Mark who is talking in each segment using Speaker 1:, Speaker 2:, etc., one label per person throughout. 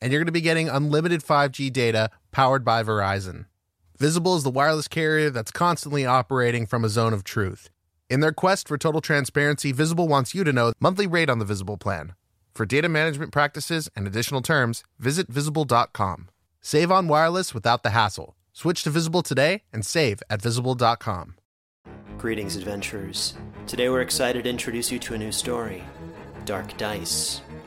Speaker 1: and you're going to be getting unlimited 5G data powered by Verizon. Visible is the wireless carrier that's constantly operating from a zone of truth. In their quest for total transparency, Visible wants you to know monthly rate on the Visible plan. For data management practices and additional terms, visit visible.com. Save on wireless without the hassle. Switch to Visible today and save at visible.com.
Speaker 2: Greetings, adventurers. Today we're excited to introduce you to a new story Dark Dice,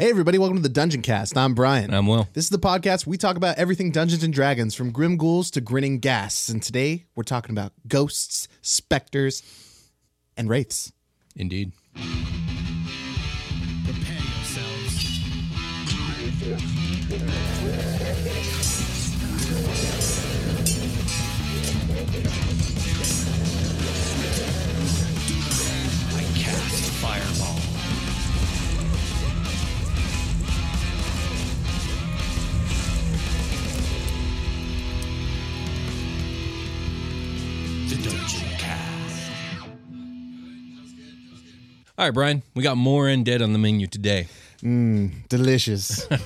Speaker 1: Hey, everybody, welcome to the Dungeon Cast. I'm Brian.
Speaker 3: I'm Will.
Speaker 1: This is the podcast we talk about everything Dungeons and Dragons, from grim ghouls to grinning ghasts. And today we're talking about ghosts, specters, and wraiths.
Speaker 3: Indeed.
Speaker 4: Prepare yourselves.
Speaker 3: All right, Brian, we got more undead on the menu today.
Speaker 1: Delicious.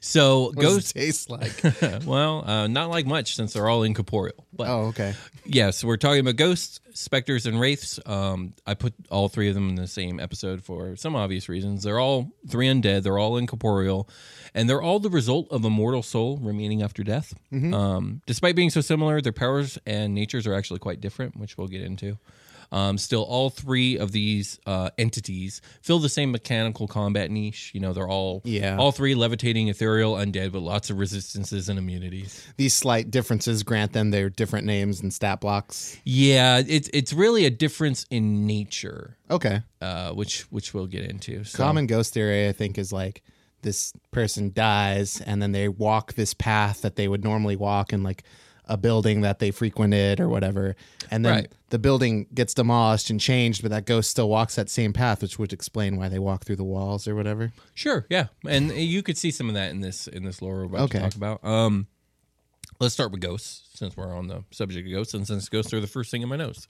Speaker 3: So,
Speaker 1: What does
Speaker 3: ghost.
Speaker 1: it taste like?
Speaker 3: well, uh, not like much since they're all incorporeal. But
Speaker 1: oh, okay.
Speaker 3: yeah, so we're talking about ghosts, specters, and wraiths. Um, I put all three of them in the same episode for some obvious reasons. They're all three undead. They're all incorporeal, and they're all the result of a mortal soul remaining after death. Um, despite being so similar, their powers and natures are actually quite different, which we'll get into. Um, still, all three of these uh, entities fill the same mechanical combat niche. You know, they're all
Speaker 1: Yeah.
Speaker 3: all three levitating, ethereal, undead, with lots of resistances and immunities.
Speaker 1: These slight differences grant them their different names and stat blocks.
Speaker 3: Yeah, it's it's really a difference in nature,
Speaker 1: Okay.
Speaker 3: uh, which which we'll get into. So,
Speaker 1: Common ghost theory, I think, is like this person dies and then they walk this path that they would normally walk and like a building that they frequented or whatever. And then
Speaker 3: Right.
Speaker 1: the building gets demolished and changed, but that ghost still walks that same path, which would explain why they walk through the walls or whatever.
Speaker 3: Sure, yeah, and you could see some of that in this in this lore we're about
Speaker 1: Okay.
Speaker 3: to talk about. Um, let's start with ghosts, since we're on the subject of ghosts, and since ghosts are the first thing in my nose.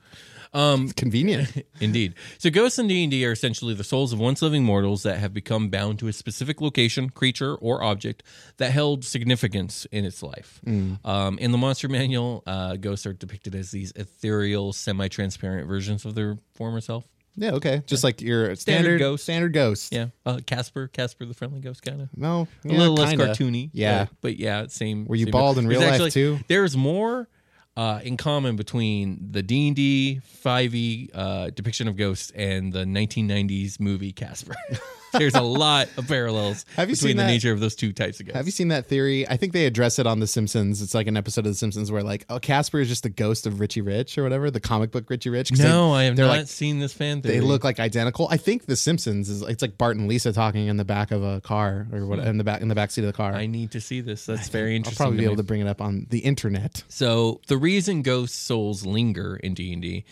Speaker 1: Convenient.
Speaker 3: Indeed. So ghosts in D&D are essentially the souls of once living mortals that have become bound to a specific location, creature, or object that held significance in its life. Um, in the monster manual, uh, ghosts are depicted as these ethereal, semi-transparent versions of their former self.
Speaker 1: Yeah, okay. Just like your standard,
Speaker 3: ghost.
Speaker 1: Standard ghost.
Speaker 3: Yeah. Uh, Casper, Casper the friendly ghost kind of.
Speaker 1: No,
Speaker 3: a little less
Speaker 1: kinda.
Speaker 3: cartoony.
Speaker 1: Yeah.
Speaker 3: but, but yeah, same.
Speaker 1: Were you
Speaker 3: same
Speaker 1: bald in real life,
Speaker 3: actually-
Speaker 1: too?
Speaker 3: There's more uh, in common between the D and D five E uh, depiction of ghosts and the 1990s movie Casper. There's a lot of parallels
Speaker 1: Have you
Speaker 3: between
Speaker 1: seen
Speaker 3: the nature of those two types of ghosts.
Speaker 1: Have you seen that theory? I think they address it on The Simpsons. It's like an episode of The Simpsons where like, oh, Casper is just the ghost of Richie Rich or whatever, the comic book Richie Rich.
Speaker 3: no,
Speaker 1: they,
Speaker 3: I have not
Speaker 1: like-
Speaker 3: seen this fan theory.
Speaker 1: They look like identical. I think The Simpsons is it's like Bart and Lisa talking in the back of a car or what in the back in the back seat of the car.
Speaker 3: I need to see this. That's very interesting.
Speaker 1: I'll probably be able to bring it up on the internet.
Speaker 3: So the reason ghost souls linger in D and D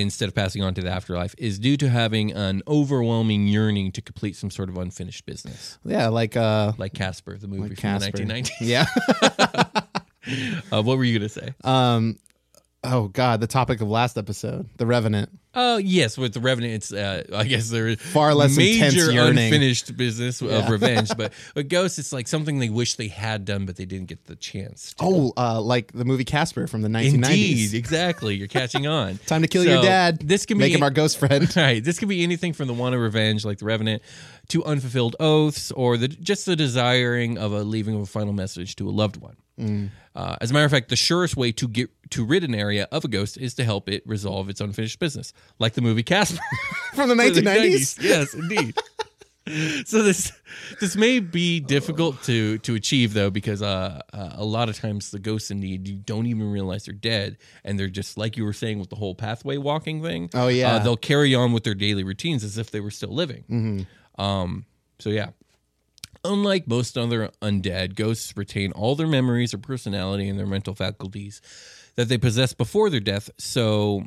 Speaker 3: instead of passing on to the afterlife is due to having an overwhelming yearning to complete some sort of unfinished business,
Speaker 1: Yeah, like uh
Speaker 3: like Casper, the movie
Speaker 1: like
Speaker 3: from
Speaker 1: Casper.
Speaker 3: the 1990s.
Speaker 1: Yeah.
Speaker 3: Uh, what were you gonna say?
Speaker 1: um oh god, the topic of last episode, The Revenant.
Speaker 3: Oh yes, with the Revenant, it's uh, I guess there is
Speaker 1: Far less
Speaker 3: major unfinished business
Speaker 1: Yeah.
Speaker 3: of revenge. But with Ghost, it's like something they wish they had done, but they didn't get the chance. To.
Speaker 1: Oh, uh, like the movie Casper from the 1990s.
Speaker 3: Indeed, exactly. You're catching on.
Speaker 1: Time to kill your dad.
Speaker 3: This can be
Speaker 1: make him our ghost friend.
Speaker 3: Right. This could be anything from the want of revenge, like the Revenant, to unfulfilled oaths, or the just the desiring of a leaving of a final message to a loved one.
Speaker 1: Mm.
Speaker 3: Uh, as a matter of fact, the surest way to get to rid an area of a ghost is to help it resolve its unfinished business, like the movie Casper
Speaker 1: from the
Speaker 3: for the
Speaker 1: 1990s.
Speaker 3: 90s. Yes, indeed. so this this may be difficult to to achieve though because uh, uh, a lot of times the ghosts in need you don't even realize they're dead and they're just like you were saying with the whole pathway walking thing.
Speaker 1: Oh, yeah.
Speaker 3: uh, they'll carry on with their daily routines as if they were still living.
Speaker 1: Mm-hmm.
Speaker 3: Um, so yeah. Unlike most other undead, ghosts retain all their memories or personality and their mental faculties that they possessed before their death. So,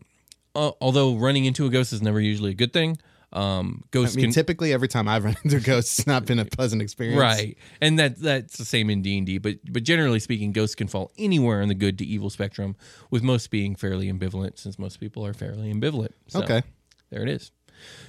Speaker 3: uh, although running into a ghost is never usually a good thing, um,
Speaker 1: I
Speaker 3: ghosts
Speaker 1: mean,
Speaker 3: can
Speaker 1: typically every time I've run into ghosts, it's not been a pleasant experience.
Speaker 3: right, and that that's the same in D and D. But but generally speaking, ghosts can fall anywhere in the good to evil spectrum, with most being fairly ambivalent, since most people are fairly ambivalent. So,
Speaker 1: Okay.
Speaker 3: there it is.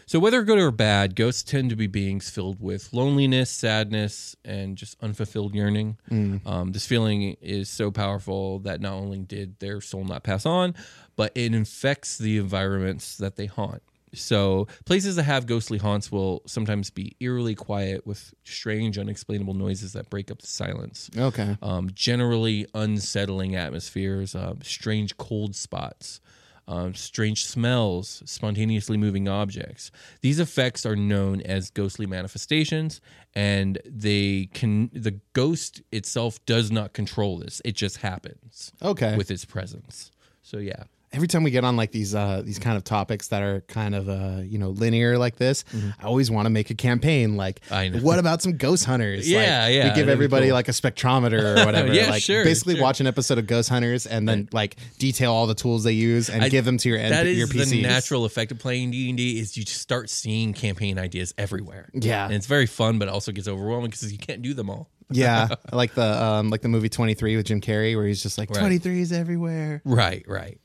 Speaker 3: So whether good or bad, ghosts tend to be beings filled with loneliness, sadness, and just unfulfilled yearning. Um, this feeling is so powerful that not only did their soul not pass on, but it infects the environments that they haunt. So places that have ghostly haunts will sometimes be eerily quiet with strange, unexplainable noises that break up the silence
Speaker 1: Okay.
Speaker 3: um, generally unsettling atmospheres, uh, strange cold spots, um, strange smells, spontaneously moving objects. These effects are known as ghostly manifestations, and they can. The ghost itself does not control this; it just happens
Speaker 1: Okay.
Speaker 3: with its presence. So yeah,
Speaker 1: every time we get on like these uh these kind of topics that are kind of uh you know linear like this i always want to make a campaign like
Speaker 3: Mm-hmm. I know.
Speaker 1: what about some ghost hunters
Speaker 3: Yeah,
Speaker 1: Like,
Speaker 3: yeah,
Speaker 1: we give everybody
Speaker 3: cool.
Speaker 1: like a spectrometer or whatever
Speaker 3: Yeah,
Speaker 1: like
Speaker 3: sure,
Speaker 1: basically
Speaker 3: sure.
Speaker 1: watch an episode of ghost hunters and then like detail all the tools they use and
Speaker 3: I-
Speaker 1: give them to your,
Speaker 3: that
Speaker 1: your PCs.
Speaker 3: the natural effect of playing D and D. Is you just start seeing campaign ideas everywhere.
Speaker 1: Yeah.
Speaker 3: and it's very fun, but it also gets overwhelming because you can't do them all.
Speaker 1: yeah like the um like the movie 23 with jim carrey where he's just like
Speaker 3: Right.
Speaker 1: 23 is everywhere
Speaker 3: Right, right.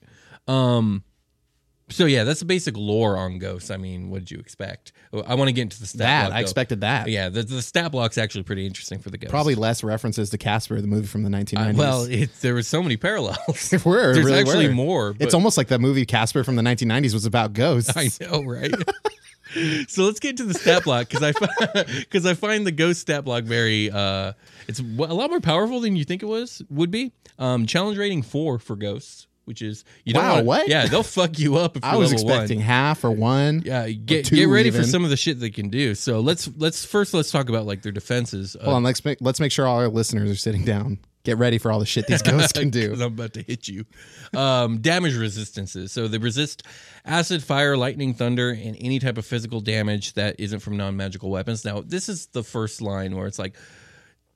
Speaker 3: Um so yeah, that's the basic lore on ghosts. I mean, what did you expect? I want to get into the stat
Speaker 1: that
Speaker 3: block,
Speaker 1: i
Speaker 3: though.
Speaker 1: expected that
Speaker 3: Yeah, the, the stat block's actually pretty interesting for the ghosts.
Speaker 1: probably less references to casper the movie from the 1990s
Speaker 3: Uh, well, it, there was so many parallels.
Speaker 1: It were,
Speaker 3: There's
Speaker 1: really
Speaker 3: actually
Speaker 1: were.
Speaker 3: more.
Speaker 1: it's almost like that movie casper from the 1990s was about ghosts
Speaker 3: I know, right? so let's get to the stat block because I because I find the ghost stat block very uh it's a lot more powerful than you think it was would be. Um, challenge rating four for ghosts, which is you don't
Speaker 1: Wow,
Speaker 3: wanna-
Speaker 1: what?
Speaker 3: Yeah, they'll fuck you up if you're
Speaker 1: I was expecting
Speaker 3: one.
Speaker 1: half or one.
Speaker 3: Yeah, get get ready for some of the shit they can do. So let's let's first let's talk about like their defenses. Uh,
Speaker 1: Hold on, let's make let's make sure all our listeners are sitting down. Get ready for all the shit these ghosts can do.
Speaker 3: I'm about to hit you. Um, damage resistances. So they resist acid, fire, lightning, thunder, and any type of physical damage that isn't from non magical weapons. Now, this is the first line where it's like,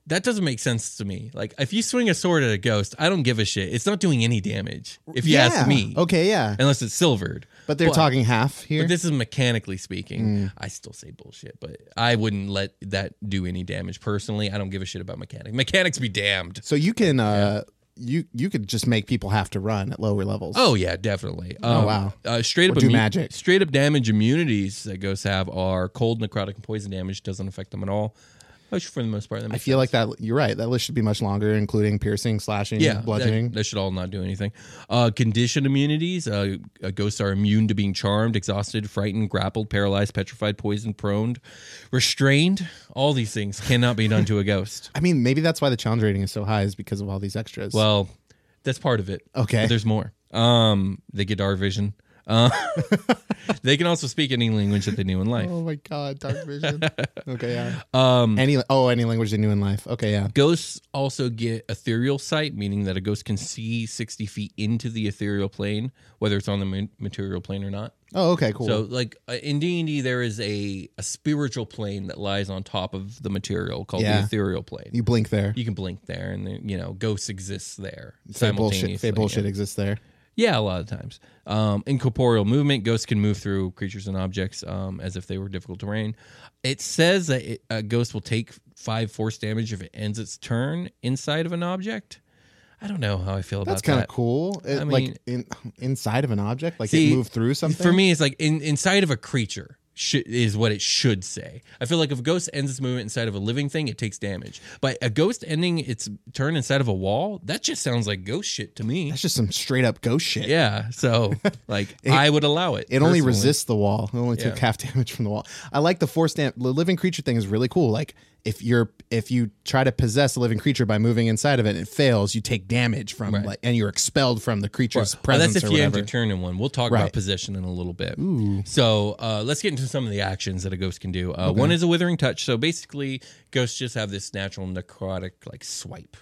Speaker 3: that doesn't make sense to me. Like, if you swing a sword at a ghost, I don't give a shit. It's not doing any damage, if you
Speaker 1: Yeah.
Speaker 3: ask me.
Speaker 1: Okay, yeah.
Speaker 3: Unless it's silvered.
Speaker 1: But they're talking half here.
Speaker 3: But this is mechanically speaking.
Speaker 1: Mm.
Speaker 3: I still say bullshit, but I wouldn't let that do any damage personally. I don't give a shit about mechanics. Mechanics be damned.
Speaker 1: so you can uh you you could just make people have to run at lower levels.
Speaker 3: Oh yeah, definitely.
Speaker 1: Oh,
Speaker 3: Um,
Speaker 1: wow.
Speaker 3: Uh, straight up
Speaker 1: do
Speaker 3: immu-
Speaker 1: magic.
Speaker 3: Straight up damage immunities that ghosts have are cold, necrotic, and poison damage. Doesn't affect them at all. Which for the most part,
Speaker 1: I feel like that you're right. That list should be much longer, including piercing, slashing,
Speaker 3: Yeah,
Speaker 1: bludgeoning.
Speaker 3: That, that should all not do anything. Uh, condition immunities. Uh, uh, ghosts are immune to being charmed, exhausted, frightened, grappled, paralyzed, petrified, poisoned, prone, restrained. All these things cannot be done to a ghost.
Speaker 1: I mean, maybe that's why the challenge rating is so high, is because of all these extras.
Speaker 3: Well, that's part of it.
Speaker 1: Okay.
Speaker 3: But there's more. Um, they get our vision. Uh, they can also speak any language that they knew in life.
Speaker 1: oh my god, dark vision. okay, yeah.
Speaker 3: Um,
Speaker 1: Any oh, any language they knew in life. Okay, yeah.
Speaker 3: ghosts also get ethereal sight, meaning that a ghost can see 60 feet into the ethereal plane, whether it's on the material plane or not.
Speaker 1: Oh, okay, cool.
Speaker 3: So, like uh, in D and D, there is a a spiritual plane that lies on top of the material called
Speaker 1: Yeah.
Speaker 3: the ethereal plane.
Speaker 1: you blink there.
Speaker 3: You can blink there, and then, you know, ghosts exist there
Speaker 1: Fey bullshit. Fey bullshit
Speaker 3: yeah.
Speaker 1: exists there.
Speaker 3: Yeah, a lot of times. Um, incorporeal movement, ghosts can move through creatures and objects um, as if they were difficult terrain. It says that it, a ghost will take five force damage if it ends its turn inside of an object. I don't know how I feel about that.
Speaker 1: That's kind of cool. It-
Speaker 3: I mean-
Speaker 1: like in, inside of an object, like
Speaker 3: See,
Speaker 1: it moved through something.
Speaker 3: For me, it's like in, inside of a creature is what it should say. I feel like if a ghost ends its movement inside of a living thing, it takes damage. But a ghost ending its turn inside of a wall, that just sounds like ghost shit to me.
Speaker 1: that's just some straight up ghost shit.
Speaker 3: Yeah, so like I would allow it.
Speaker 1: It only resists the wall. It only took
Speaker 3: Yeah.
Speaker 1: half damage from the wall. I like the force dam- The living creature thing is really cool. Like if you're if you try to possess a living creature by moving inside of it and it fails, you take damage from
Speaker 3: Right.
Speaker 1: like and you're expelled from the creature's
Speaker 3: Well,
Speaker 1: presence
Speaker 3: that's if you end
Speaker 1: whatever.
Speaker 3: your turn in one. We'll talk
Speaker 1: Right.
Speaker 3: about possession in a little bit. So uh, let's get into some of the actions that a ghost can do. Uh, One is a withering touch. So basically, ghosts just have this natural necrotic like swipe.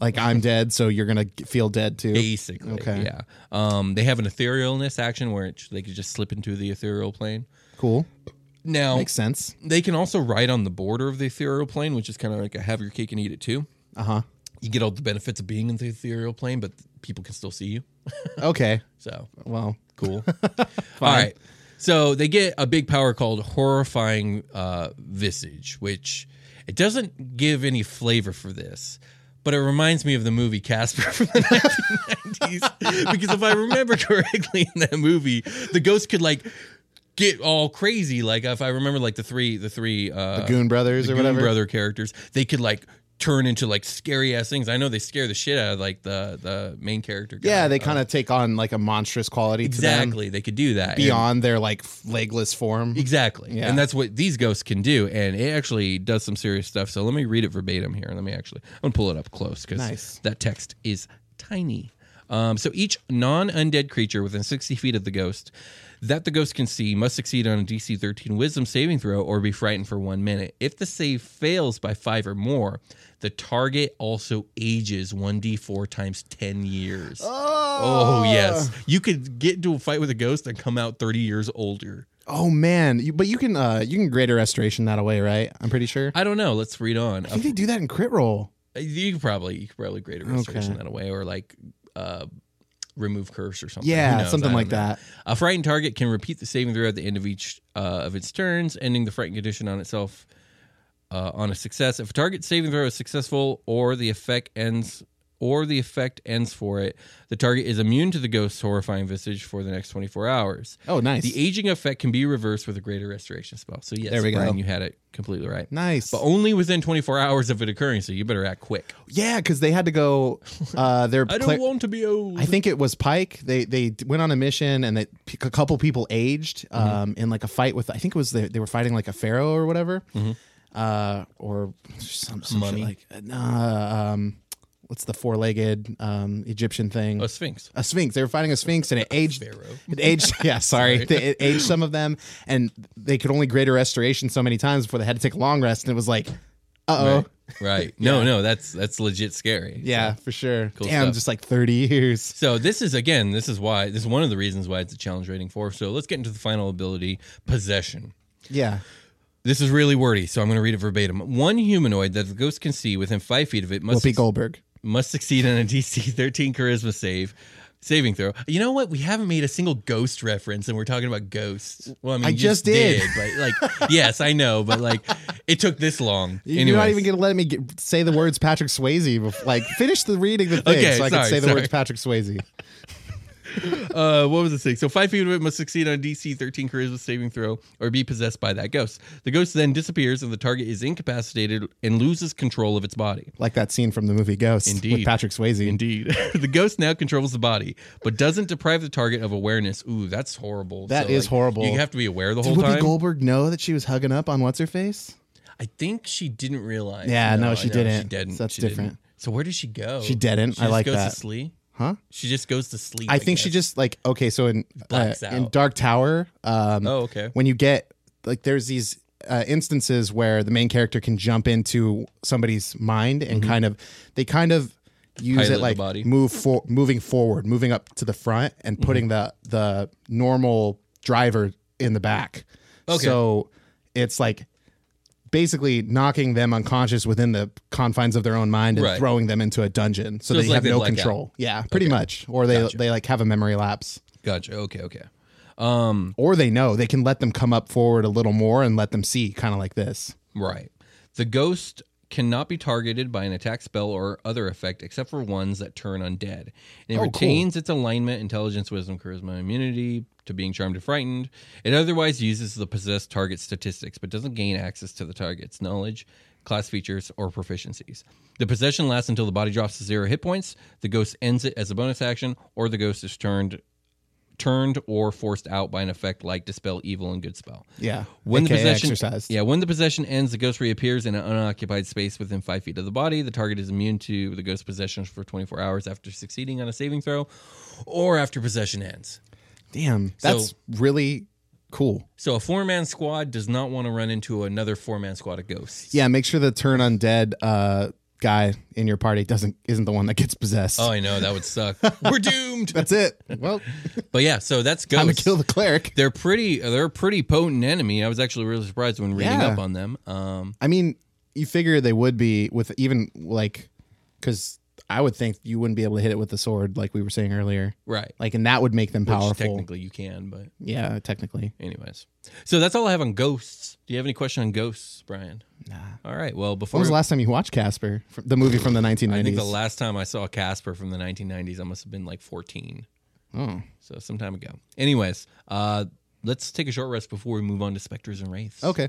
Speaker 1: like I'm dead, so you're gonna feel dead too.
Speaker 3: Basically,
Speaker 1: Okay.
Speaker 3: yeah. Um, they have an etherealness action where it, they could just slip into the ethereal plane.
Speaker 1: Cool,
Speaker 3: Now
Speaker 1: makes sense.
Speaker 3: they can also ride on the border of the ethereal plane, which is kind of like a have your cake and eat it too.
Speaker 1: Uh huh.
Speaker 3: You get all the benefits of being in the ethereal plane, but people can still see you.
Speaker 1: Okay.
Speaker 3: So
Speaker 1: Well,
Speaker 3: cool. All right. So they get a big power called horrifying uh, visage, which it doesn't give any flavor for this, but it reminds me of the movie Casper from the 1990s. because if I remember correctly in that movie, the ghost could like get all crazy. Like if I remember, like the three, the three, uh,
Speaker 1: the Goon Brothers
Speaker 3: the
Speaker 1: or
Speaker 3: Goon
Speaker 1: whatever.
Speaker 3: brother characters, they could like turn into like scary ass things. I know they scare the shit out of like the the main character. Guy.
Speaker 1: Yeah, they
Speaker 3: Uh,
Speaker 1: kind of take on like a monstrous quality to them
Speaker 3: exactly. They could do that And-
Speaker 1: beyond their like legless form.
Speaker 3: Exactly.
Speaker 1: Yeah.
Speaker 3: And that's what these ghosts can do. And it actually does some serious stuff. So let me read it verbatim here. Let me actually, I'm to pull it up close because
Speaker 1: Nice.
Speaker 3: that text is tiny. Um, so each non undead creature within 60 feet of the ghost that the ghost can see must succeed on a DC 13 wisdom saving throw or be frightened for one minute. If the save fails by five or more, the target also ages 1d4 times 10 years. Oh, oh yes. You could get into a fight with a ghost and come out 30 years older.
Speaker 1: Oh man, you, but you can uh you can greater restoration that away, right? I'm pretty sure. I
Speaker 3: don't know. Let's read on.
Speaker 1: I think they do that in Critical Role.
Speaker 3: You could probably you could probably greater restoration that away or like uh remove curse or something.
Speaker 1: Yeah,
Speaker 3: knows?
Speaker 1: something like
Speaker 3: know.
Speaker 1: that.
Speaker 3: A frightened target can repeat the saving throw at the end of each uh, of its turns, ending the frightened condition on itself uh, on a success. If a target saving throw is successful or the effect ends or the effect ends for it, the target is immune to the ghost's horrifying visage for the next 24 hours.
Speaker 1: Oh, nice.
Speaker 3: The aging effect can be reversed with a greater restoration spell. So yes,
Speaker 1: There we go.
Speaker 3: Brian, you had it completely right.
Speaker 1: Nice.
Speaker 3: But only within 24 hours of it occurring, so you better act quick.
Speaker 1: yeah, because they had to go. Uh, their
Speaker 3: I don't want to be old.
Speaker 1: I think it was Pike. They they went on a mission and they, a couple people aged
Speaker 3: Mm-hmm.
Speaker 1: um, in like a fight with. I think it was they, they were fighting like a pharaoh or whatever, uh, or some, some
Speaker 3: Mm-hmm.
Speaker 1: Shit like nah, um, what's the four legged um, Egyptian thing?
Speaker 3: a sphinx.
Speaker 1: a sphinx. They were fighting a sphinx, and it aged.
Speaker 3: Pharaoh.
Speaker 1: It aged. Yeah, sorry. They- It aged some of them, and they could only greater restoration so many times before they had to take a long rest. And it was like, uh oh,
Speaker 3: Right. Right. No, no, that's that's legit scary.
Speaker 1: yeah, for sure.
Speaker 3: Cool
Speaker 1: Damn,
Speaker 3: stuff.
Speaker 1: just like thirty years.
Speaker 3: So this is again, this is why this is one of the reasons why it's a challenge rating four. So let's get into the final ability, possession.
Speaker 1: Yeah.
Speaker 3: This is really wordy, so I'm going to read it verbatim. One humanoid that the ghost can see within five feet of it must
Speaker 1: Whoopi Goldberg.
Speaker 3: Must succeed on a DC 13 charisma save saving throw. You know what? We haven't made a single ghost reference, and we're talking about ghosts. Well, I mean,
Speaker 1: I
Speaker 3: you
Speaker 1: just did.
Speaker 3: but like, yes, I know, but like, it took this long.
Speaker 1: You're not even gonna let me get, say the words Patrick Swayze. Before, like, finish the reading the thing
Speaker 3: Okay,
Speaker 1: so I can
Speaker 3: sorry,
Speaker 1: say the words Patrick Swayze.
Speaker 3: Uh, what was the thing? So five feet of it must succeed on a DC 13 charisma saving throw or be possessed by that ghost. The ghost then disappears and the target is incapacitated and loses control of its body.
Speaker 1: Like that scene from the movie Ghost
Speaker 3: Indeed.
Speaker 1: with Patrick Swayze.
Speaker 3: Indeed. the ghost now controls the body, but doesn't deprive the target of awareness. Ooh, that's horrible.
Speaker 1: That
Speaker 3: That
Speaker 1: is
Speaker 3: is
Speaker 1: horrible.
Speaker 3: You have to be aware the
Speaker 1: Did
Speaker 3: whole
Speaker 1: Whoopi
Speaker 3: time.
Speaker 1: Goldberg know that she was hugging up on what's her face?
Speaker 3: I think she didn't realize.
Speaker 1: Yeah, no,
Speaker 3: I
Speaker 1: she
Speaker 3: know,
Speaker 1: didn't.
Speaker 3: She didn't.
Speaker 1: So that's
Speaker 3: She didn't.
Speaker 1: different.
Speaker 3: So where did she go?
Speaker 1: She didn't.
Speaker 3: She
Speaker 1: I like
Speaker 3: goes
Speaker 1: that.
Speaker 3: to sleep.
Speaker 1: Huh?
Speaker 3: She just goes to sleep.
Speaker 1: I think she just like okay. So in uh, in. Dark Tower, um,
Speaker 3: Oh, okay.
Speaker 1: when you get like there's these uh, instances where the main character can jump into somebody's mind and kind of they kind of use
Speaker 3: Mm-hmm. Pilot
Speaker 1: it like
Speaker 3: body.
Speaker 1: move for moving forward, moving up to the front
Speaker 3: Mm-hmm.
Speaker 1: and putting the the normal driver in the back.
Speaker 3: Okay.
Speaker 1: So it's like basically knocking them unconscious within the confines of their own mind and
Speaker 3: Right.
Speaker 1: throwing them into a dungeon so,
Speaker 3: So
Speaker 1: they
Speaker 3: like
Speaker 1: have
Speaker 3: they
Speaker 1: no
Speaker 3: black out.
Speaker 1: control. Yeah, pretty
Speaker 3: Okay.
Speaker 1: much. Or they
Speaker 3: Gotcha.
Speaker 1: they like have a memory lapse.
Speaker 3: Gotcha. Okay. Okay. Um.
Speaker 1: Or they know they can let them come up forward a little more and let them see, kind of like this.
Speaker 3: Right. The ghost cannot be targeted by an attack spell or other effect except for ones that turn undead. And it
Speaker 5: Oh, cool.
Speaker 3: retains its alignment, intelligence, wisdom, charisma, immunity to being charmed and frightened. It otherwise uses the possessed target statistics, but doesn't gain access to the target's knowledge, class features, or proficiencies. The possession lasts until the body drops to zero hit points. The ghost ends it as a bonus action, or the ghost is turned turned or forced out by an effect like dispel evil and good spell.
Speaker 5: Yeah.
Speaker 3: When the possession
Speaker 5: exercised.
Speaker 3: Yeah, when the possession ends, the ghost reappears in an unoccupied space within five feet of the body. The target is immune to the ghost possession for 24 hours after succeeding on a saving throw, or after possession ends.
Speaker 5: Damn.
Speaker 3: So-
Speaker 5: That's really cool.
Speaker 3: So a four man squad does not want to run into another four man squad of ghosts.
Speaker 5: Yeah, make sure the turn undead uh guy in your party doesn't isn't the one that gets possessed.
Speaker 3: Oh, I know that would suck. We're doomed.
Speaker 5: That's it. Well,
Speaker 3: But yeah, so that's
Speaker 5: time to kill the cleric.
Speaker 3: they're pretty. They're a pretty potent enemy. I was actually really surprised when reading
Speaker 5: Yeah.
Speaker 3: up on them. Um,
Speaker 5: I mean, you figure they would be with even like because I would think you wouldn't be able to hit it with the sword like we were saying earlier.
Speaker 3: right.
Speaker 5: Like, and that would make them
Speaker 3: Which
Speaker 5: powerful.
Speaker 3: technically you can, but
Speaker 5: Yeah, technically.
Speaker 3: anyways. So that's all I have on ghosts. Do you have any question on ghosts, Brian? Nah. All right. Well, before
Speaker 5: When was the last time you watched Casper, the movie from the 1990s?
Speaker 3: I think the last time I saw Casper from the 1990s, I must have been like 14.
Speaker 5: Oh.
Speaker 3: So some time ago. Anyways, uh, let's take a short rest before we move on to specters and wraiths.
Speaker 5: Okay.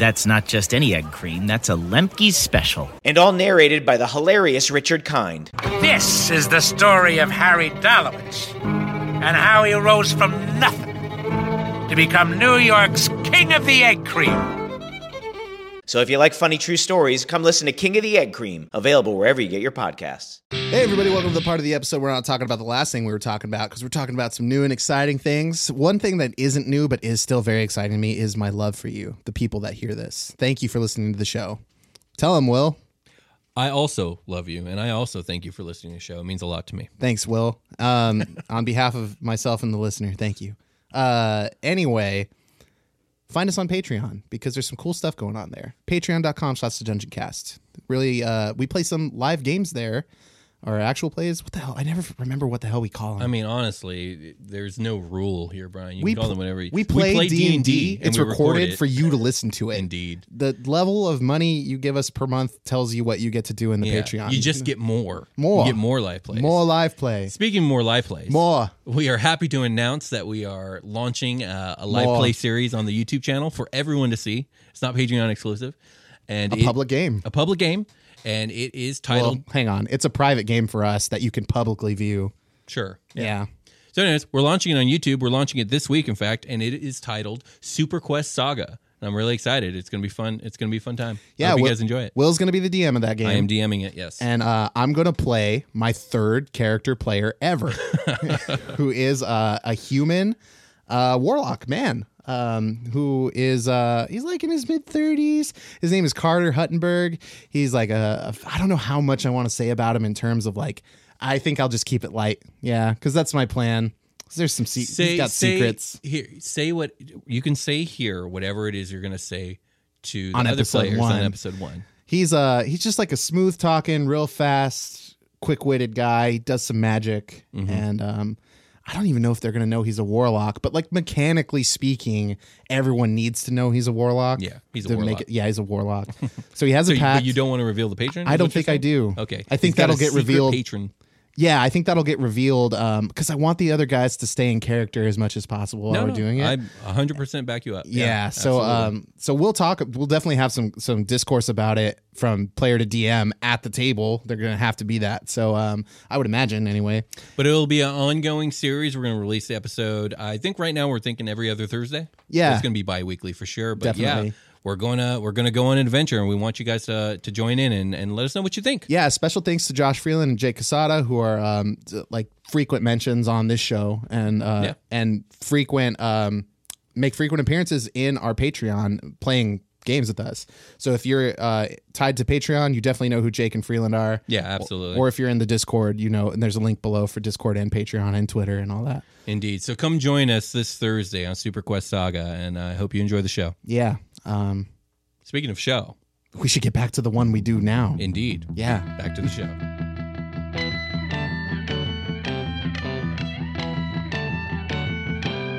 Speaker 6: That's not just any egg cream, that's a Lemke's special.
Speaker 7: and all narrated by the hilarious Richard Kind.
Speaker 8: This is the story of Harry Dalowitz and how he rose from nothing to become New York's King of the Egg Cream.
Speaker 7: So if you like funny true stories, come listen to King of the Egg Cream, available wherever you get your podcasts.
Speaker 5: Hey, everybody, welcome to the part of the episode we're not talking about the last thing we were talking about because we're talking about some new and exciting things. One thing that isn't new but is still very exciting to me is my love for you, the people that hear this. Thank you for listening to the show. Tell them, Will.
Speaker 3: I also love you, and I also thank you for listening to the show. It means a lot to me.
Speaker 5: Thanks, Will. Um, on behalf of myself and the listener, thank you. Uh, anyway, find us on Patreon because there's some cool stuff going on there. Patreon.com slash the dungeon cast. Really, uh, we play some live games there.
Speaker 1: Our actual plays. What the hell? I never remember what the hell we call them.
Speaker 3: I mean, honestly, there's no rule here, Brian. You
Speaker 1: we
Speaker 3: can call them whatever. you-
Speaker 1: we play D and D. It's
Speaker 3: we record
Speaker 1: recorded
Speaker 3: it.
Speaker 1: for you to listen to it.
Speaker 3: Indeed.
Speaker 1: The level of money you give us per month tells you what you get to do in the
Speaker 3: Yeah,
Speaker 1: Patreon.
Speaker 3: You just get more.
Speaker 1: More.
Speaker 3: You get more live plays.
Speaker 1: more live play.
Speaker 3: Speaking of more live plays,
Speaker 1: More.
Speaker 3: We are happy to announce that we are launching uh, a live
Speaker 1: More.
Speaker 3: play series on the YouTube channel for everyone to see. It's not Patreon exclusive, and
Speaker 1: A
Speaker 3: it-
Speaker 1: public game.
Speaker 3: a public game, and it is titled.
Speaker 1: Well, hang on. It's a private game for us that you can publicly view.
Speaker 3: sure.
Speaker 1: Yeah.
Speaker 3: So, anyways, we're launching it on YouTube. We're launching it this week, in fact, and it is titled Super Quest Saga. And I'm really excited. It's gonna be fun. It's gonna be a fun time. I
Speaker 1: Yeah.
Speaker 3: hope you
Speaker 1: Will-
Speaker 3: guys enjoy it.
Speaker 1: Will's going to be the DM of that game.
Speaker 3: I am DMing it. Yes.
Speaker 1: and uh, I'm going to play my third character player ever, who is uh, a human uh, warlock man. Um, who is uh he's like in his mid 30s his name is carter huttenberg he's like a, a i don't know how much i want to say about him in terms of like i think i'll just keep it light yeah because that's my plan there's some se- he's got
Speaker 3: say,
Speaker 1: secrets
Speaker 3: Here, say what you can say here. Whatever it is you're gonna say to the
Speaker 1: On
Speaker 3: other
Speaker 1: episode
Speaker 3: players
Speaker 1: one.
Speaker 3: on episode one.
Speaker 1: He's uh he's just like a smooth talking, real fast, quick witted guy. He does some magic,
Speaker 3: Mm-hmm.
Speaker 1: and um, I don't even know if they're gonna know he's a warlock. But like mechanically speaking, everyone needs to know he's a warlock.
Speaker 3: Yeah, he's a
Speaker 1: to
Speaker 3: warlock.
Speaker 1: it- yeah, he's a warlock. so he has
Speaker 3: So
Speaker 1: a
Speaker 3: you,
Speaker 1: pact.
Speaker 3: but you don't want to reveal the patron?
Speaker 1: I don't think I do.
Speaker 3: Okay.
Speaker 1: I think
Speaker 3: He's
Speaker 1: that'll get revealed.
Speaker 3: Patron.
Speaker 1: Yeah, I think that'll get revealed because I want the other guys to stay in character as much as possible while
Speaker 3: No,
Speaker 1: we're
Speaker 3: no,
Speaker 1: doing it.
Speaker 3: I 100 percent back you up.
Speaker 1: Yeah, so um so we'll talk we'll definitely have some some discourse about it from player to DM at the table. They're going to have to be that. So um I would imagine anyway.
Speaker 3: But it'll be an ongoing series. We're going to release the episode. I think right now we're thinking every other Thursday.
Speaker 1: Yeah.
Speaker 3: it's going to be bi-weekly for sure. But
Speaker 1: Definitely.
Speaker 3: yeah, we're gonna we're gonna go on an adventure, and we want you guys to to join in and, and let us know what you think.
Speaker 1: Yeah, special thanks to Josh Freeland and Jake Casada who are um like frequent mentions on this show and uh
Speaker 3: Yeah.
Speaker 1: and frequent um make frequent appearances in our Patreon playing games with us. So if you're uh tied to Patreon, you definitely know who Jake and Freeland are.
Speaker 3: Yeah, absolutely.
Speaker 1: Or if you're in the Discord, you know, and there's a link below for Discord and Patreon and Twitter and all that.
Speaker 3: Indeed. So come join us this Thursday on Super Quest Saga, and I hope you enjoy the show.
Speaker 1: Yeah. Um
Speaker 3: Speaking of show,
Speaker 1: we should get back to the one we do now.
Speaker 3: indeed.
Speaker 1: Yeah.
Speaker 3: Back to the show.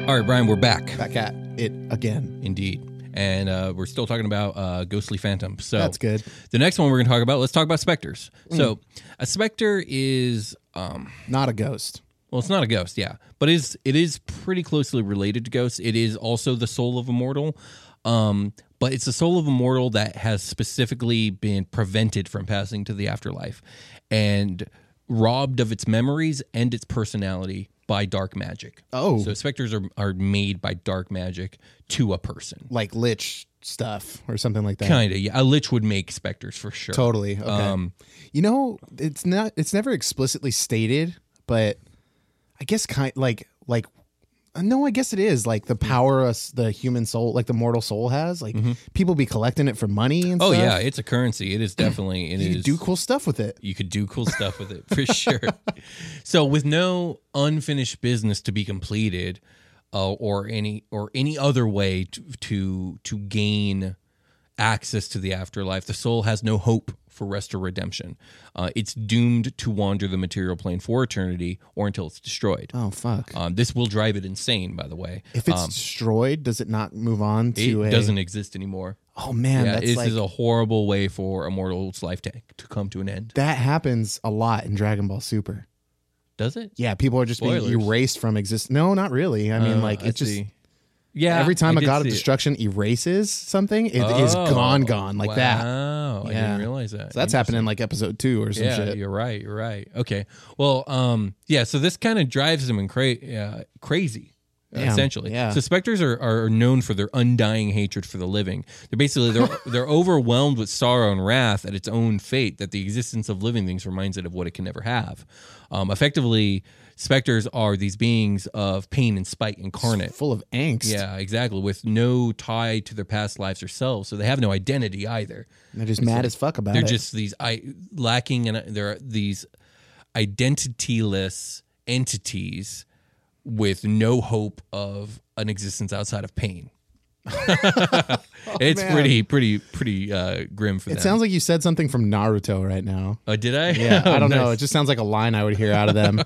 Speaker 3: All right, Brian, we're back.
Speaker 1: Back at it again.
Speaker 3: Indeed. And uh, we're still talking about uh, ghostly phantoms. So
Speaker 1: That's good.
Speaker 3: The next one we're going to talk about, let's talk about specters. So a specter is, um,
Speaker 1: Not a ghost.
Speaker 3: well, it's not a ghost, yeah, but it is it is pretty closely related to ghosts. It is also the soul of a mortal, um, but it's the soul of a mortal that has specifically been prevented from passing to the afterlife, and robbed of its memories and its personality by dark magic.
Speaker 1: Oh.
Speaker 3: so specters are are made by dark magic to a person.
Speaker 1: Like lich stuff or something like that.
Speaker 3: Kind of, yeah. A lich would make specters for sure.
Speaker 1: Totally. Okay.
Speaker 3: Um,
Speaker 1: you know, it's not it's never explicitly stated, but I guess kind like like no, I guess it is like the power us the human soul, like the mortal soul has. Like people be collecting it for money and
Speaker 3: Mm-hmm. Oh
Speaker 1: stuff.
Speaker 3: yeah, it's a currency. It is definitely. It
Speaker 1: you
Speaker 3: is
Speaker 1: do cool stuff with it.
Speaker 3: You could do cool stuff with it for sure. So with no unfinished business to be completed, uh, or any or any other way to, to to gain access to the afterlife, the soul has no hope for rest or redemption. Uh, it's doomed to wander the material plane for eternity or until it's destroyed.
Speaker 1: Oh fuck.
Speaker 3: Um, this will drive it insane, by the way.
Speaker 1: If it's
Speaker 3: Um,
Speaker 1: destroyed, does it not move on
Speaker 3: it
Speaker 1: to a
Speaker 3: doesn't exist anymore.
Speaker 1: Oh man,
Speaker 3: yeah,
Speaker 1: that's
Speaker 3: this
Speaker 1: like
Speaker 3: is a horrible way for a mortal's life to, to come to an end.
Speaker 1: that happens a lot in Dragon Ball Super.
Speaker 3: Does it?
Speaker 1: Yeah, people are just being erased from exist. No, not really. I mean,
Speaker 3: Uh,
Speaker 1: like it's just.
Speaker 3: Yeah,
Speaker 1: every time
Speaker 3: I
Speaker 1: a god of
Speaker 3: see it.
Speaker 1: destruction erases something, it is
Speaker 3: Oh,
Speaker 1: gone, gone like that.
Speaker 3: Wow, I didn't realize that.
Speaker 1: So that's happening in like episode two or some shit.
Speaker 3: yeah,
Speaker 1: shit.
Speaker 3: you're right. You're right. Okay. Well, um, yeah. So this kind of drives them in cra- uh, crazy,
Speaker 1: Damn,
Speaker 3: essentially.
Speaker 1: yeah.
Speaker 3: So specters are, are known for their undying hatred for the living. They're basically they're they're overwhelmed with sorrow and wrath at its own fate that the existence of living things reminds it of what it can never have. Um, effectively, specters are these beings of pain and spite incarnate.
Speaker 1: Full of angst.
Speaker 3: Yeah, exactly. With no tie to their past lives or selves, so they have no identity either.
Speaker 1: They're just mad as fuck about it.
Speaker 3: They're just these I lacking and they're these identityless entities with no hope of an existence outside of pain. it's
Speaker 1: man.
Speaker 3: pretty, pretty, pretty uh, grim for that.
Speaker 1: It
Speaker 3: them.
Speaker 1: sounds like you said something from Naruto right now.
Speaker 3: Oh, did I?
Speaker 1: Yeah, I
Speaker 3: Oh,
Speaker 1: don't know. It just sounds like a line I would hear out of them.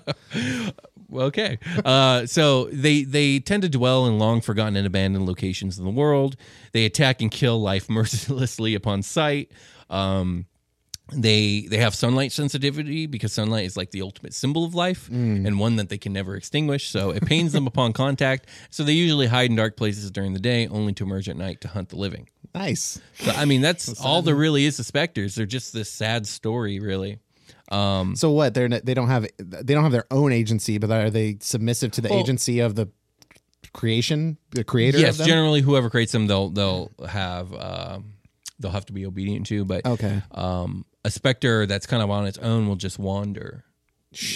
Speaker 3: okay. Uh, so they they tend to dwell in long forgotten and abandoned locations in the world. They attack and kill life mercilessly upon sight. Um, they they have sunlight sensitivity because sunlight is like the ultimate symbol of life
Speaker 1: Mm.
Speaker 3: and one that they can never extinguish. So it pains them upon contact. So they usually hide in dark places during the day, only to emerge at night to hunt the living.
Speaker 1: nice.
Speaker 3: So I mean, that's all there really is to specters. They're just this sad story, really. Um,
Speaker 1: So what? They're they don't have they don't have their own agency, but are they submissive to the
Speaker 3: Well-
Speaker 1: agency of the creation, the creator?
Speaker 3: yes,
Speaker 1: of them?
Speaker 3: generally, whoever creates them, they'll they'll have um, they'll have to be obedient to. But
Speaker 1: Okay.
Speaker 3: um, a specter that's kind of on its own will just wander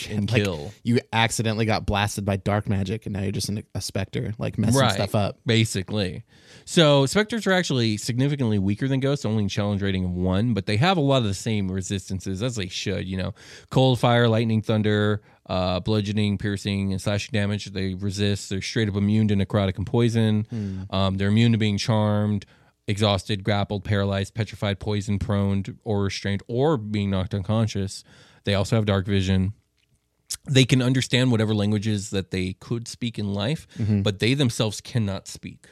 Speaker 3: and
Speaker 1: Like,
Speaker 3: kill.
Speaker 1: you accidentally got blasted by dark magic, and now you're just an, a specter, like messing stuff up.
Speaker 3: Basically. So specters are actually significantly weaker than ghosts, only in challenge rating of one, but they have a lot of the same resistances as they should. You know, cold, fire, lightning, thunder, uh, bludgeoning, piercing, and slashing damage. They resist. They're straight up immune to necrotic and poison.
Speaker 1: Hmm.
Speaker 3: Um, they're immune to being charmed, exhausted, grappled, paralyzed, petrified, poisoned, prone, or restrained, or being knocked unconscious. They also have dark vision they can understand whatever languages that they could speak in life,
Speaker 1: Mhm.
Speaker 3: but they themselves cannot speak.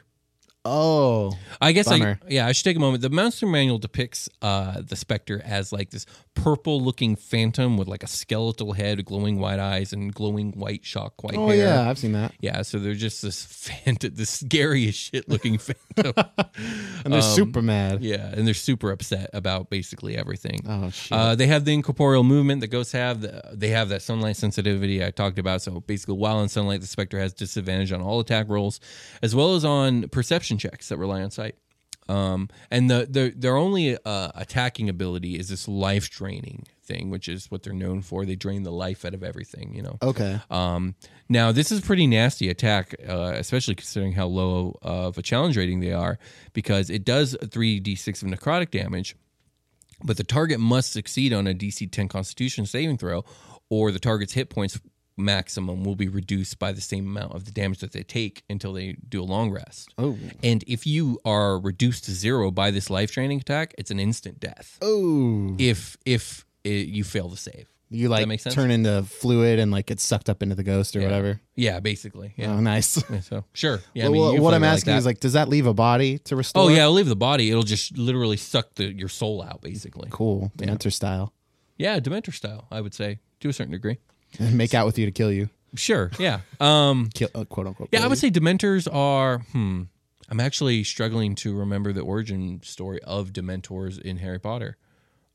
Speaker 1: Oh,
Speaker 3: I guess I
Speaker 1: bummer.
Speaker 3: yeah I should take a moment. The Monster Manual depicts uh, the Spectre as like this purple-looking phantom with like a skeletal head, glowing white eyes, and glowing white shock white
Speaker 1: Oh
Speaker 3: hair.
Speaker 1: yeah, I've seen that.
Speaker 3: Yeah, so they're just this phantom, this scariest shit looking phantom.
Speaker 1: And they're
Speaker 3: Um,
Speaker 1: super mad.
Speaker 3: Yeah, and they're super upset about basically everything.
Speaker 1: Oh shit.
Speaker 3: Uh, they have the incorporeal movement that ghosts have. The- They have that sunlight sensitivity I talked about. So basically, while in sunlight, the specter has disadvantage on all attack rolls, as well as on perception checks that rely on sight. Um, and the, the their only uh, attacking ability is this life draining thing, which is what they're known for. They drain the life out of everything. You know.
Speaker 1: Okay.
Speaker 3: Um, now this is a pretty nasty attack, uh, especially considering how low of a challenge rating they are, because it does three d six of necrotic damage, but the target must succeed on a DC ten Constitution saving throw, or the target's hit points maximum will be reduced by the same amount of the damage that they take until they do a long rest.
Speaker 1: Oh.
Speaker 3: And if you are reduced to zero by this life draining attack, it's an instant death.
Speaker 1: Oh.
Speaker 3: If if it, you fail to save.
Speaker 1: You like
Speaker 3: make sense?
Speaker 1: turn into fluid and like get sucked up into the ghost or
Speaker 3: Yeah.
Speaker 1: whatever.
Speaker 3: Yeah, basically. Yeah.
Speaker 1: Oh, nice.
Speaker 3: Yeah, so sure. Yeah. I mean,
Speaker 1: what I'm
Speaker 3: like
Speaker 1: asking
Speaker 3: that.
Speaker 1: is like, does that leave a body to restore?
Speaker 3: Oh yeah, it'll leave the body. It'll just literally suck the your soul out, basically.
Speaker 1: Cool.
Speaker 3: Yeah.
Speaker 1: Dementor style.
Speaker 3: Yeah, Dementor style, I would say, to a certain degree.
Speaker 1: And make out with you to kill you.
Speaker 3: Sure. Yeah. Um.
Speaker 1: Kill, uh, quote unquote.
Speaker 3: Yeah, I would say Dementors are. Hmm. I'm actually struggling to remember the origin story of Dementors in Harry Potter.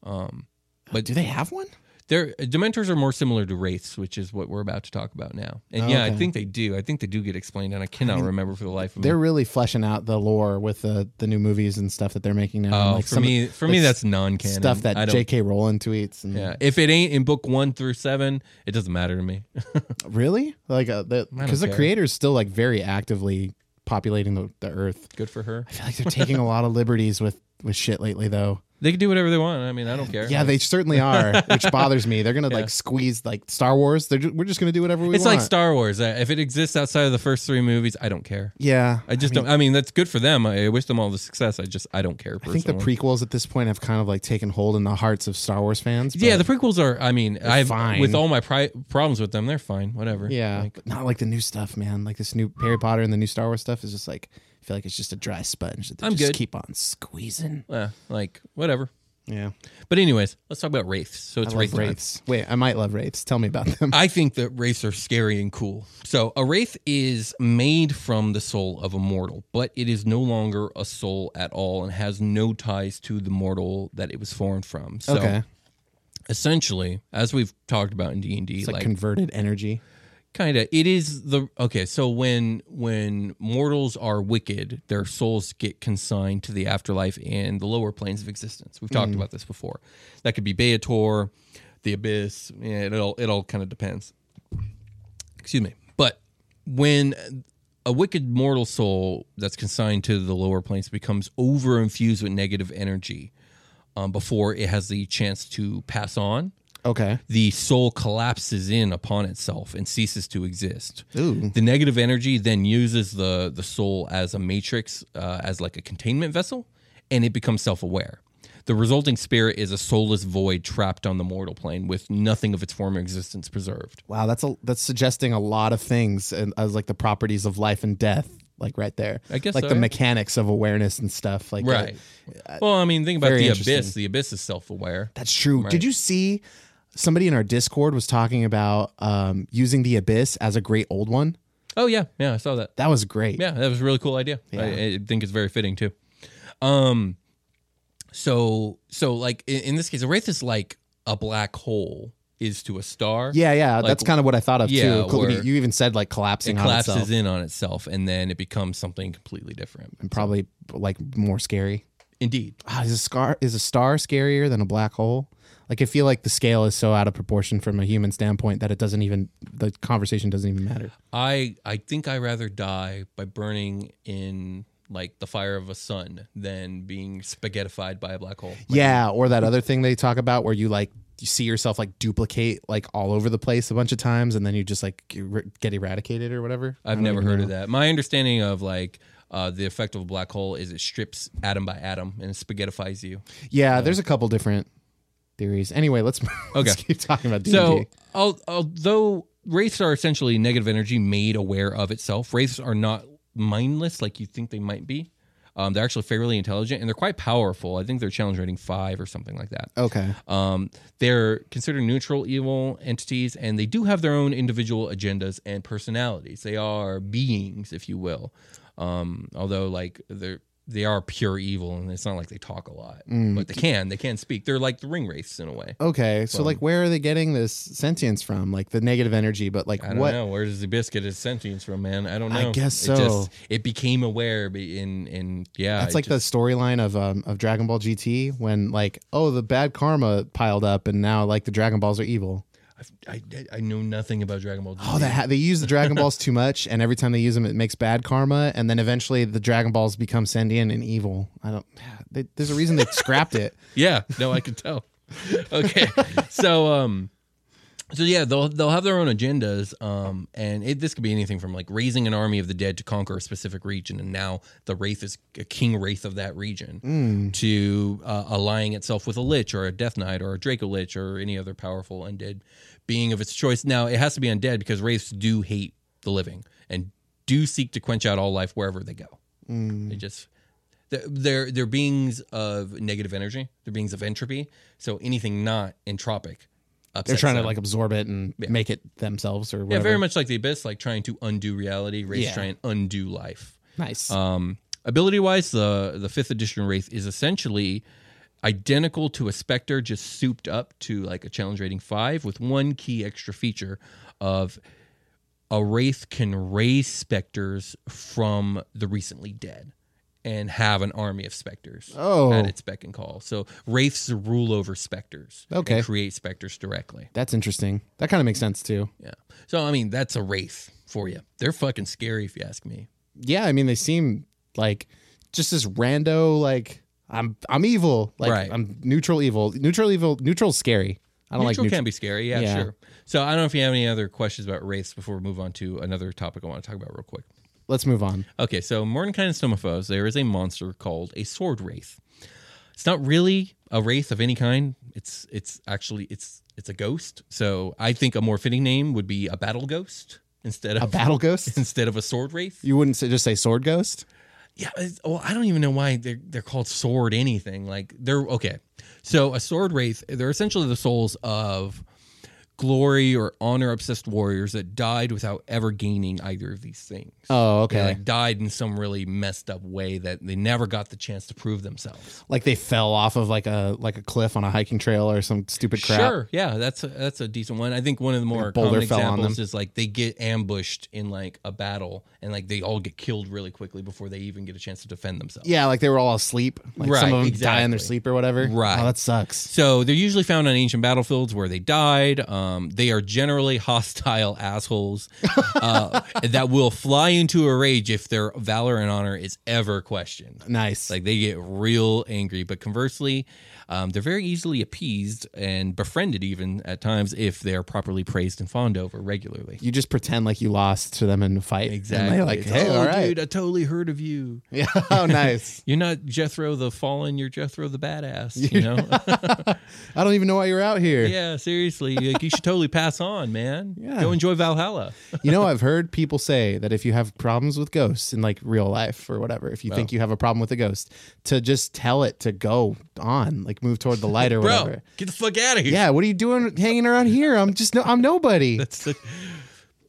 Speaker 3: Um, but
Speaker 1: do they have one?
Speaker 3: They're Dementors are more similar to wraiths, which is what we're about to talk about now. And
Speaker 1: Oh,
Speaker 3: yeah, I think they do. I think they do get explained, and I cannot
Speaker 1: mean,
Speaker 3: remember for the life of me.
Speaker 1: They're really fleshing out the lore with the the new movies and stuff that they're making now.
Speaker 3: Oh,
Speaker 1: like
Speaker 3: for me- for me, that's non-canon.
Speaker 1: stuff that J.K. Rowling tweets. And
Speaker 3: Yeah, if it ain't in book one through seven, it doesn't matter to me.
Speaker 1: really, like uh, the because the creator's still like very actively populating the, the earth.
Speaker 3: Good for her.
Speaker 1: I feel like they're taking a lot of liberties with with shit lately, though.
Speaker 3: They can do whatever they want. I mean, I don't care.
Speaker 1: Yeah, they certainly are, which bothers me. They're gonna
Speaker 3: Yeah.
Speaker 1: like squeeze like Star Wars. They're ju- we're just gonna do whatever we want.
Speaker 3: It's
Speaker 1: want.
Speaker 3: like Star Wars. Uh, If it exists outside of the first three movies, I don't care.
Speaker 1: Yeah,
Speaker 3: I just
Speaker 1: I mean-
Speaker 3: don't. I mean, that's good for them. I wish them all the success. I just, I don't care.
Speaker 1: I think the prequels at this point have kind of like taken hold in the hearts of Star Wars fans.
Speaker 3: Yeah, the prequels are. I mean, I've
Speaker 1: fine.
Speaker 3: with all my pri- problems with them, they're fine. Whatever.
Speaker 1: yeah,
Speaker 3: Like,
Speaker 1: but not like the new stuff, man. Like this new Harry Potter and the new Star Wars stuff is just like I feel like it's just a dry sponge that they
Speaker 3: I'm
Speaker 1: just
Speaker 3: good.
Speaker 1: keep on squeezing.
Speaker 3: eh, like whatever.
Speaker 1: Yeah,
Speaker 3: But anyways, let's talk about wraiths. So it's
Speaker 1: I love
Speaker 3: wraith time.
Speaker 1: wraiths. Wait, I might love wraiths. Tell me about them.
Speaker 3: I think that wraiths are scary and cool. So a wraith is made from the soul of a mortal, but it is no longer a soul at all and has no ties to the mortal that it was formed from. So
Speaker 1: Okay.
Speaker 3: essentially, as we've talked about in D and D,
Speaker 1: It's like,
Speaker 3: like
Speaker 1: converted energy.
Speaker 3: Kind of it is the okay so when when mortals are wicked their souls get consigned to the afterlife and the lower planes of existence. We've talked
Speaker 1: Mm.
Speaker 3: about this before. That could be Baator, the abyss yeah, it all it all kind of depends. Excuse me. But when a wicked mortal soul that's consigned to the lower planes becomes over infused with negative energy um, before it has the chance to pass on
Speaker 1: Okay.
Speaker 3: the soul collapses in upon itself and ceases to exist.
Speaker 1: Ooh.
Speaker 3: The negative energy then uses the the soul as a matrix, uh, as like a containment vessel, and it becomes self aware. The resulting spirit is a soulless void trapped on the mortal plane with nothing of its former existence preserved.
Speaker 1: Wow, that's a that's suggesting a lot of things and as like the properties of life and death, like right there.
Speaker 3: I guess
Speaker 1: like
Speaker 3: so,
Speaker 1: the
Speaker 3: yeah.
Speaker 1: mechanics of awareness and stuff. Like
Speaker 3: Right.
Speaker 1: uh,
Speaker 3: Well, I mean, think about the abyss. The abyss is self aware.
Speaker 1: That's true.
Speaker 3: Right.
Speaker 1: Did you see somebody in our Discord was talking about um, using the abyss as a great old one?
Speaker 3: Oh yeah, yeah, I saw that.
Speaker 1: That was great.
Speaker 3: Yeah, that was a really cool idea. I,
Speaker 1: Yeah.
Speaker 3: I think it's very fitting too. Um, so so like in, in this case, a wraith is like a black hole is to a star.
Speaker 1: Yeah, yeah,
Speaker 3: Like,
Speaker 1: that's kind of what I thought of
Speaker 3: yeah,
Speaker 1: too. You even said like
Speaker 3: it
Speaker 1: collapsing on
Speaker 3: collapses
Speaker 1: itself,
Speaker 3: in on itself, and then it becomes something completely different.
Speaker 1: and probably like more scary.
Speaker 3: Indeed.
Speaker 1: Ah, is a scar is a star scarier than a black hole? Like I feel like the scale is so out of proportion from a human standpoint that it doesn't even the conversation doesn't even matter.
Speaker 3: I I think I rather die by burning in like the fire of a sun than being spaghettified by a black hole.
Speaker 1: Yeah, or that other thing they talk about where you like you see yourself like duplicate like all over the place a bunch of times and then you just like er- get eradicated or whatever.
Speaker 3: I've never heard
Speaker 1: know.
Speaker 3: of that. My understanding of like uh, the effect of a black hole is it strips atom by atom and spaghettifies you.
Speaker 1: Yeah, there's a couple different theories. Anyway, let's, let's keep talking about D&D.
Speaker 3: So, al- although wraiths are essentially negative energy made aware of itself, wraiths are not mindless like you think they might be. Um, they're actually fairly intelligent and they're quite powerful. I think they're challenge rating five or something like that.
Speaker 1: Okay.
Speaker 3: Um, they're considered neutral evil entities, and they do have their own individual agendas and personalities. They are beings, if you will. Um, although, like they're they are pure evil, and it's not like they talk a lot,
Speaker 1: Mm.
Speaker 3: but they can they can speak. They're like the ring wraiths in a way.
Speaker 1: Okay, so like where are they getting this sentience from? Like the negative energy, but like
Speaker 3: I don't
Speaker 1: what
Speaker 3: know where does the get its sentience from, man? I don't know.
Speaker 1: I guess
Speaker 3: It,
Speaker 1: so.
Speaker 3: it became aware in in yeah.
Speaker 1: That's like
Speaker 3: just-
Speaker 1: the storyline of um of Dragon Ball GT when like oh the bad karma piled up and now like the Dragon Balls are evil.
Speaker 3: I, I know nothing about Dragon Ball.
Speaker 1: Oh, they ha- they use the Dragon Balls too much, and every time they use them, it makes bad karma, and then eventually the Dragon Balls become sentient and evil. I don't. They, there's a reason they scrapped it.
Speaker 3: Yeah, no, I can tell. Okay, so um, so yeah, they'll they'll have their own agendas, um, and it, this could be anything from like raising an army of the dead to conquer a specific region, and now the wraith is a king wraith of that region,
Speaker 1: Mm.
Speaker 3: to uh, allying itself with a lich or a death knight or a draco lich or any other powerful undead being of its choice. Now it has to be undead because wraiths do hate the living and do seek to quench out all life wherever they go.
Speaker 1: Mm.
Speaker 3: They just they're- they're they're beings of negative energy. They're beings of entropy. So anything not entropic,
Speaker 1: They're trying to like absorb it and
Speaker 3: Yeah.
Speaker 1: make it themselves or whatever.
Speaker 3: yeah, very much like the abyss, like trying to undo reality. Wraiths
Speaker 1: Yeah.
Speaker 3: try and undo life.
Speaker 1: Nice.
Speaker 3: Um, ability wise, the the fifth edition wraith is essentially identical to a specter, just souped up to like a challenge rating five, with one key extra feature of a wraith can raise specters from the recently dead and have an army of specters
Speaker 1: Oh.
Speaker 3: at its beck and call. So wraiths rule over specters.
Speaker 1: Okay.
Speaker 3: And create specters directly.
Speaker 1: That's interesting. That kind of makes sense too.
Speaker 3: Yeah. So I mean, that's a wraith for you. They're fucking scary if you ask me.
Speaker 1: Yeah, I mean they seem like just this rando like I'm I'm evil. Like
Speaker 3: Right.
Speaker 1: I'm neutral evil. Neutral evil neutral scary. I don't
Speaker 3: Neutral
Speaker 1: like neutral.
Speaker 3: can be scary, yeah,
Speaker 1: Yeah.
Speaker 3: sure. So I don't know if you have any other questions about wraiths before we move on to another topic I want to talk about real quick.
Speaker 1: Let's move on.
Speaker 3: Okay, so Mordenkainen's Tome of Foes, there is a monster called a sword wraith. It's not really a wraith of any kind. It's it's actually it's it's a ghost. So I think a more fitting name would be a battle ghost instead of
Speaker 1: A battle ghost?
Speaker 3: instead of a sword wraith.
Speaker 1: You wouldn't say, just say sword ghost?
Speaker 3: Yeah, uh, well, I don't even know why they're they're called sword anything. Like they're okay. So a sword wraith, they're essentially the souls of glory or honor obsessed warriors that died without ever gaining either of these things.
Speaker 1: Oh,
Speaker 3: They
Speaker 1: okay.
Speaker 3: like died in some really messed up way that they never got the chance to prove themselves.
Speaker 1: Like they fell off of like a like a cliff on a hiking trail or some stupid crap.
Speaker 3: Sure, yeah, that's a, that's a decent one. I think one of the more common examples is like they get ambushed in like a battle and like they all get killed really quickly before they even get a chance to defend themselves.
Speaker 1: Yeah, like they were all asleep. Like
Speaker 3: Right,
Speaker 1: some of them die in their sleep or whatever.
Speaker 3: Right.
Speaker 1: Oh, that sucks.
Speaker 3: So they're usually found on ancient battlefields where they died. Um, Um, they are generally hostile assholes uh, that will fly into a rage if their valor and honor is ever questioned.
Speaker 1: Nice.
Speaker 3: Like they get real angry. But conversely, um, they're very easily appeased and befriended, even at times, if they're properly praised and fawned over regularly.
Speaker 1: You just pretend like you lost to them in a fight.
Speaker 3: Exactly.
Speaker 1: And like,
Speaker 3: It's,
Speaker 1: hey,
Speaker 3: oh,
Speaker 1: all right.
Speaker 3: dude, I totally heard of you.
Speaker 1: Yeah. Oh, nice.
Speaker 3: you're not Jethro the fallen. You're Jethro the badass. You know.
Speaker 1: I don't even know why you're out here.
Speaker 3: yeah, seriously. Like, you should totally pass on, man.
Speaker 1: Yeah.
Speaker 3: Go enjoy Valhalla.
Speaker 1: you know, I've heard people say that if you have problems with ghosts in like real life or whatever, if you think you have a problem with a ghost, to just tell it to go on, like move toward the light or
Speaker 3: Bro,
Speaker 1: whatever.
Speaker 3: get the fuck out of here.
Speaker 1: Yeah, what are you doing hanging around here? I'm just no, I'm nobody.
Speaker 3: That's the.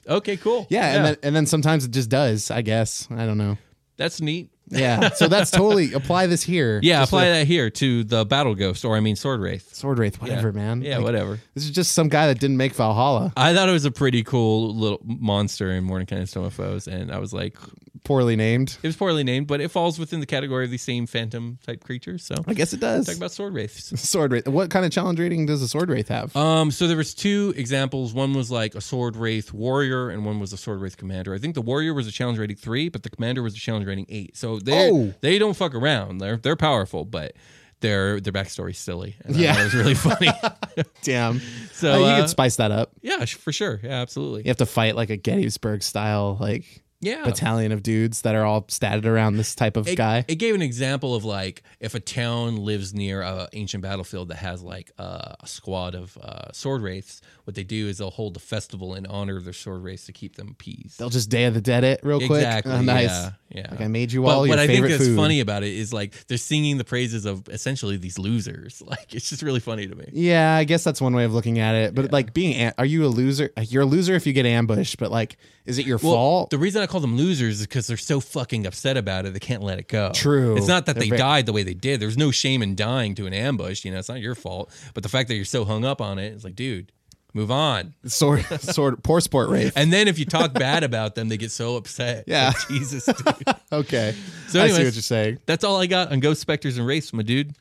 Speaker 3: Okay, cool.
Speaker 1: yeah, and then and then sometimes it just does. I guess I don't know.
Speaker 3: that's neat.
Speaker 1: Yeah, so that's totally apply this here.
Speaker 3: Yeah,
Speaker 1: Just
Speaker 3: apply that here to the battle ghost, or I mean sword wraith.
Speaker 1: Sword wraith, whatever, man.
Speaker 3: Yeah,
Speaker 1: Like,
Speaker 3: whatever.
Speaker 1: This is just some guy that didn't make Valhalla.
Speaker 3: I thought it was a pretty cool little monster in Mordenkainen's of Foes, and I was like,
Speaker 1: Poorly named.
Speaker 3: it was poorly named, but it falls within the category of these same phantom type creatures. So
Speaker 1: I guess it does.
Speaker 3: talk about sword wraiths.
Speaker 1: Sword wraith. What kind of challenge rating does a sword wraith have?
Speaker 3: Um, so there was two examples. One was like a sword wraith warrior, and one was a sword wraith commander. I think the warrior was a challenge rating three, but the commander was a challenge rating eight. So they
Speaker 1: Oh.
Speaker 3: they don't fuck around. They're they're powerful, but their their backstory's silly. And
Speaker 1: Yeah.
Speaker 3: it was really funny.
Speaker 1: Damn.
Speaker 3: So
Speaker 1: Uh, you
Speaker 3: uh,
Speaker 1: could spice that up.
Speaker 3: yeah, for sure. Yeah, absolutely.
Speaker 1: You have to fight like a Gettysburg style like
Speaker 3: Yeah.
Speaker 1: battalion of dudes that are all statted around this type of
Speaker 3: it,
Speaker 1: guy.
Speaker 3: It gave an example of like if a town lives near a ancient battlefield that has like uh, a squad of uh, sword wraiths. What they do is they'll hold a festival in honor of their sword wraiths to keep them appeased.
Speaker 1: They'll just Day of the Dead it real quick.
Speaker 3: Exactly.
Speaker 1: Oh, nice.
Speaker 3: Yeah. yeah.
Speaker 1: Like I made you all
Speaker 3: But
Speaker 1: what
Speaker 3: I think that's
Speaker 1: food.
Speaker 3: funny about it is like they're singing the praises of essentially these losers. Like it's just really funny to me.
Speaker 1: Yeah, I guess that's one way of looking at it. But like being, a- are you a loser? You're a loser if you get ambushed. But like, is it your
Speaker 3: Well,
Speaker 1: fault?
Speaker 3: the reason I call them losers is because they're so fucking upset about it, they can't let it go.
Speaker 1: True.
Speaker 3: It's not that
Speaker 1: They're
Speaker 3: they
Speaker 1: very-
Speaker 3: died the way they did. There's no shame in dying to an ambush. You know, it's not your fault. But the fact that you're so hung up on it, it's like, dude, move on.
Speaker 1: Sort, sword, poor sport wraith.
Speaker 3: And then if you talk bad about them, they get so upset.
Speaker 1: Yeah.
Speaker 3: Like, Jesus, dude.
Speaker 1: okay.
Speaker 3: So,
Speaker 1: I see what you're saying.
Speaker 3: That's all I got on Ghost Specters and Wraiths, my dude.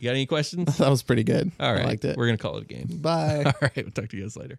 Speaker 3: You got any questions?
Speaker 1: That was pretty good.
Speaker 3: All right.
Speaker 1: I liked it.
Speaker 3: We're going to call it a game.
Speaker 1: Bye.
Speaker 3: All right. We'll talk to you guys later.